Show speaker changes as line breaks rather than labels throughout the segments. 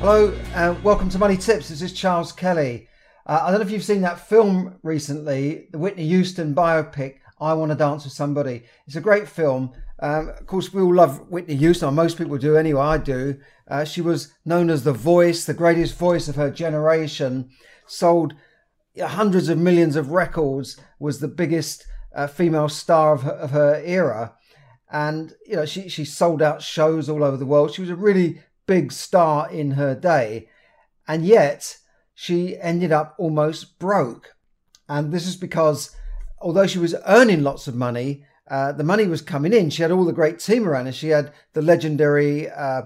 Hello, uh, welcome to Money Tips. This is Charles Kelly. Uh, I don't know if you've seen that film recently, the Whitney Houston biopic, I Want to Dance with Somebody. It's a great film. Um, of course, we all love Whitney Houston, most people do anyway, I do. Uh, she was known as the voice, the greatest voice of her generation, sold hundreds of millions of records, was the biggest uh, female star of her, of her era. And, you know, she, she sold out shows all over the world. She was a really big star in her day. And yet she ended up almost broke. And this is because although she was earning lots of money, uh, the money was coming in. She had all the great team around her. She had the legendary uh,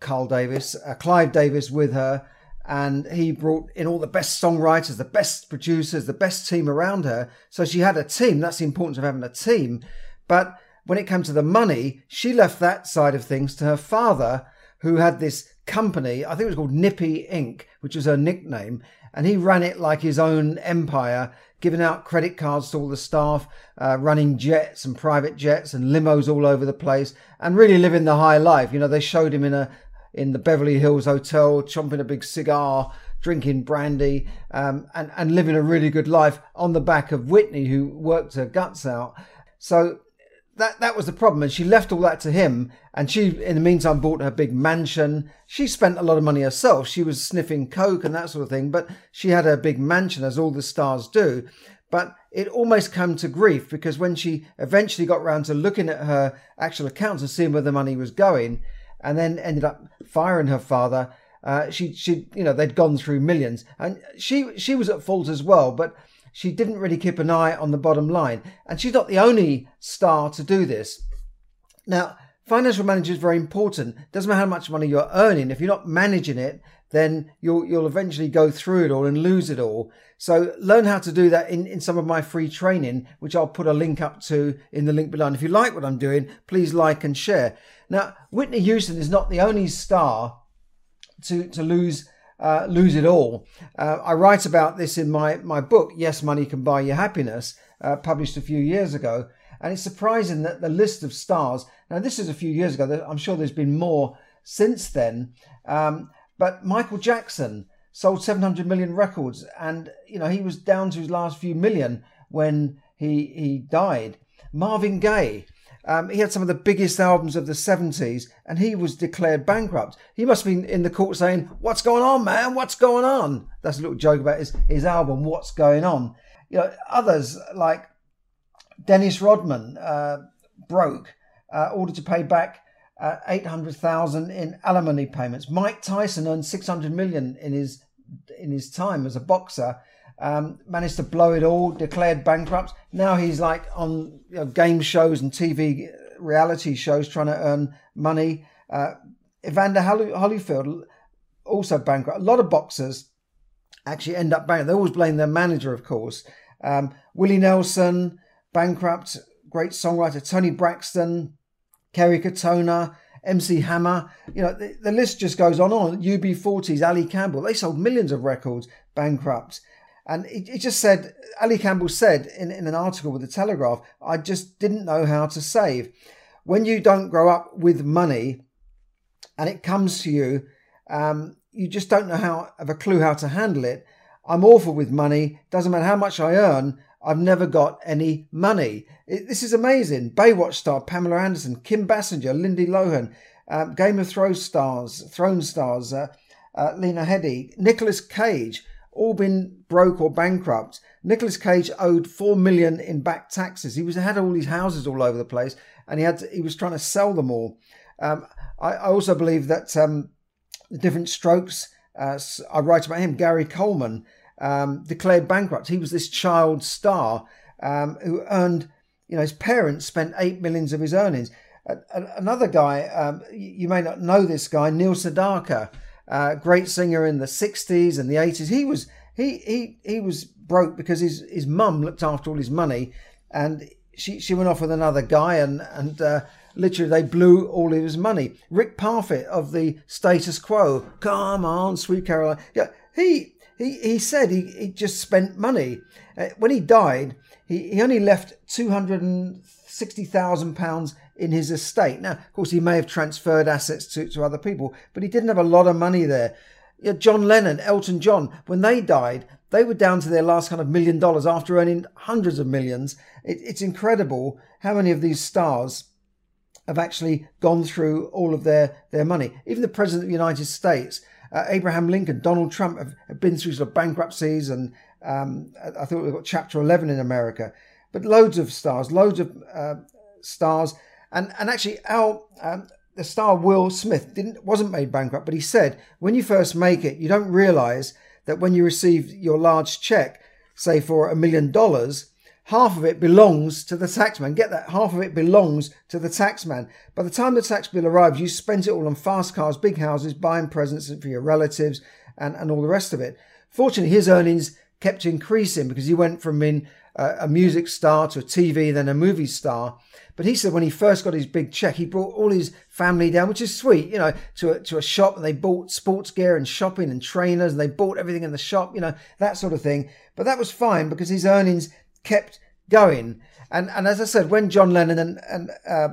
Carl Davis, uh, Clive Davis with her, and he brought in all the best songwriters, the best producers, the best team around her. So she had a team. That's the importance of having a team. But when it came to the money, she left that side of things to her father, who had this company, I think it was called Nippy Inc., which was her nickname, and he ran it like his own empire, giving out credit cards to all the staff, uh, running jets and private jets and limos all over the place, and really living the high life. You know, they showed him in a in the Beverly Hills Hotel, chomping a big cigar, drinking brandy, um, and and living a really good life on the back of Whitney, who worked her guts out. So that that was the problem, and she left all that to him. And she, in the meantime, bought her big mansion. She spent a lot of money herself. She was sniffing coke and that sort of thing, but she had her big mansion, as all the stars do. But it almost came to grief because when she eventually got round to looking at her actual accounts and seeing where the money was going, and then ended up firing her father, uh, she she you know they'd gone through millions, and she she was at fault as well, but she didn't really keep an eye on the bottom line. And she's not the only star to do this. Now, financial management is very important. Doesn't matter how much money you're earning. If you're not managing it, then you'll you'll eventually go through it all and lose it all. So learn how to do that in, in some of my free training, which I'll put a link up to in the link below. And if you like what I'm doing, please like and share. Now, Whitney Houston is not the only star to, to lose uh, lose it all. Uh, I write about this in my, my book, Yes, Money Can Buy You Happiness, uh, published a few years ago. And it's surprising that the list of stars, now this is a few years ago, I'm sure there's been more since then. Um, but Michael Jackson sold 700 million records and, you know, he was down to his last few million when he, he died. Marvin Gaye, um, he had some of the biggest albums of the 70s and he was declared bankrupt. He must have been in the court saying, What's going on, man? What's going on? That's a little joke about his, his album, What's Going On. You know, others like Dennis Rodman uh, broke, uh, ordered to pay back uh, 800,000 in alimony payments. Mike Tyson earned 600 million in his in his time as a boxer um, managed to blow it all, declared bankrupt. Now he's like on you know, game shows and TV reality shows trying to earn money. Uh, Evander Holyfield also bankrupt. A lot of boxers actually end up bankrupt. They always blame their manager, of course. Um, Willie Nelson, bankrupt. Great songwriter Toni Braxton, Kerry Katona, MC Hammer. You know, the, the list just goes on and on. UB40s, Ali Campbell. They sold millions of records, bankrupt. And it, just said, Ali Campbell said in, in an article with the Telegraph, I just didn't know how to save. When you don't grow up with money and it comes to you, um, you just don't know how, have a clue how to handle it. I'm awful with money. Doesn't matter how much I earn. I've never got any money. It, this is amazing. Baywatch star Pamela Anderson, Kim Basinger, Lindsay Lohan, um, Game of Thrones stars, Throne stars, uh, uh, Lena Headey, Nicolas Cage all been broke or bankrupt. Nicolas Cage owed four million in back taxes. He was had all these houses all over the place, and he had to, he was trying to sell them all. Um, I, I, also believe that um, the different strokes. Uh, I write about him. Gary Coleman um, declared bankrupt. He was this child star um, who earned. You know, his parents spent eight millions of his earnings. another guy, um, you may not know this guy, Neil Sedaka, uh, great singer in the 60s and the 80s. He was he he he was broke because his his mum looked after all his money, and she she went off with another guy, and and uh, literally they blew all of his money. Rick Parfitt of the Status Quo, come on, sweet Caroline, yeah, he he he said he he just spent money. Uh, when he died, he he only left two hundred and sixty thousand pounds in his estate. Now, of course, he may have transferred assets to, to other people, but he didn't have a lot of money there. Yeah, John Lennon, Elton John, when they died, they were down to their last kind of million dollars after earning hundreds of millions. It, it's incredible how many of these stars have actually gone through all of their, their money. Even the President of the United States, uh, Abraham Lincoln, Donald Trump have, have, been through sort of bankruptcies, and um, I thought we've got Chapter 11 in America. But loads of stars, loads of uh, stars and and actually, our um, the star Will Smith didn't wasn't made bankrupt, but he said when you first make it, you don't realise that when you receive your large check, say for a million dollars, half of it belongs to the taxman. Get that? Half of it belongs to the taxman. By the time the tax bill arrives, you spent it all on fast cars, big houses, buying presents for your relatives, and, and all the rest of it. Fortunately, his earnings kept increasing because he went from being a, music star to a TV, then a movie star. But he said when he first got his big check, he brought all his family down, which is sweet, you know, to a, to a shop and they bought sports gear and shopping and trainers and they bought everything in the shop, you know, that sort of thing. But that was fine because his earnings kept going. And and as I said, when John Lennon and, and uh,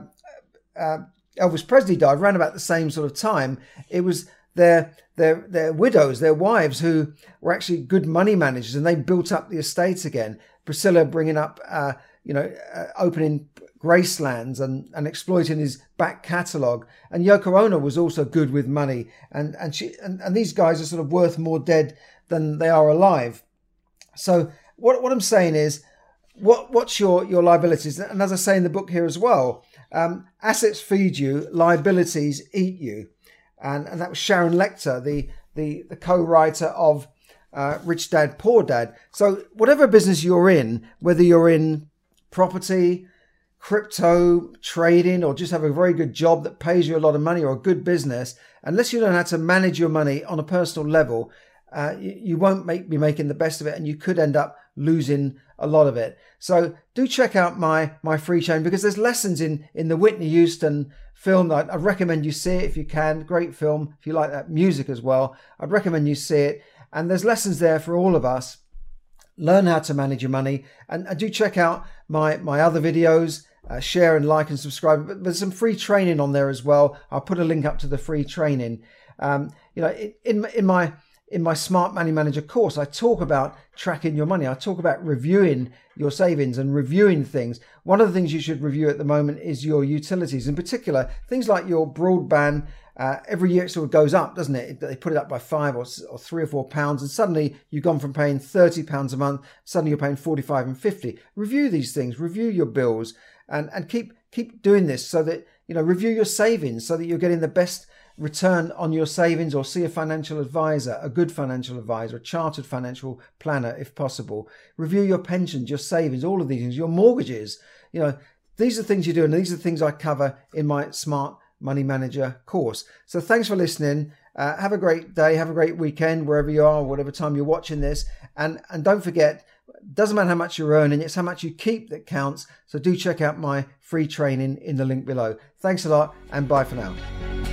uh, Elvis Presley died around about the same sort of time, it was their their their widows, their wives, who were actually good money managers, and they built up the estates again. Priscilla bringing up, uh, you know, uh, opening Gracelands and, and exploiting his back catalogue. And Yoko Ono was also good with money. And, and, she, and, and these guys are sort of worth more dead than they are alive. So what, what I'm saying is, what, what's your, your liabilities? And as I say in the book here as well, um, assets feed you, liabilities eat you. And, and that was Sharon Lechter, the, the, the co-writer of uh, Rich Dad, Poor Dad. So whatever business you're in, whether you're in property, crypto trading or just have a very good job that pays you a lot of money or a good business, unless you learn how to manage your money on a personal level, uh, you, you, won't make, be making the best of it and you could end up losing a lot of it. So do check out my, my free training because there's lessons in, in the Whitney Houston film. I'd, I'd recommend you see it if you can. Great film. If you like that music as well, I'd recommend you see it. And there's lessons there for all of us. Learn how to manage your money and, and do check out my, my other videos uh, share and like and subscribe. But there's some free training on there as well. I'll put a link up to the free training. Um, you know, in in my in my Smart Money Manager course, I talk about tracking your money. I talk about reviewing your savings and reviewing things. One of the things you should review at the moment is your utilities, in particular things like your broadband. Uh, every year it sort of goes up, doesn't it? They put it up by five or, or three or four pounds, and suddenly you've gone from paying thirty pounds a month, suddenly you're paying forty-five and fifty. Review these things. Review your bills and and keep keep doing this so that you know review your savings so that you're getting the best return on your savings or see a financial advisor a good financial advisor a chartered financial planner if possible review your pensions your savings all of these things your mortgages you know these are things you do and these are things i cover in my smart money manager course so thanks for listening uh, have a great day have a great weekend wherever you are whatever time you're watching this and and don't forget doesn't matter how much you're earning, it's how much you keep that counts. So do check out my free training in the link below. Thanks a lot and bye for now.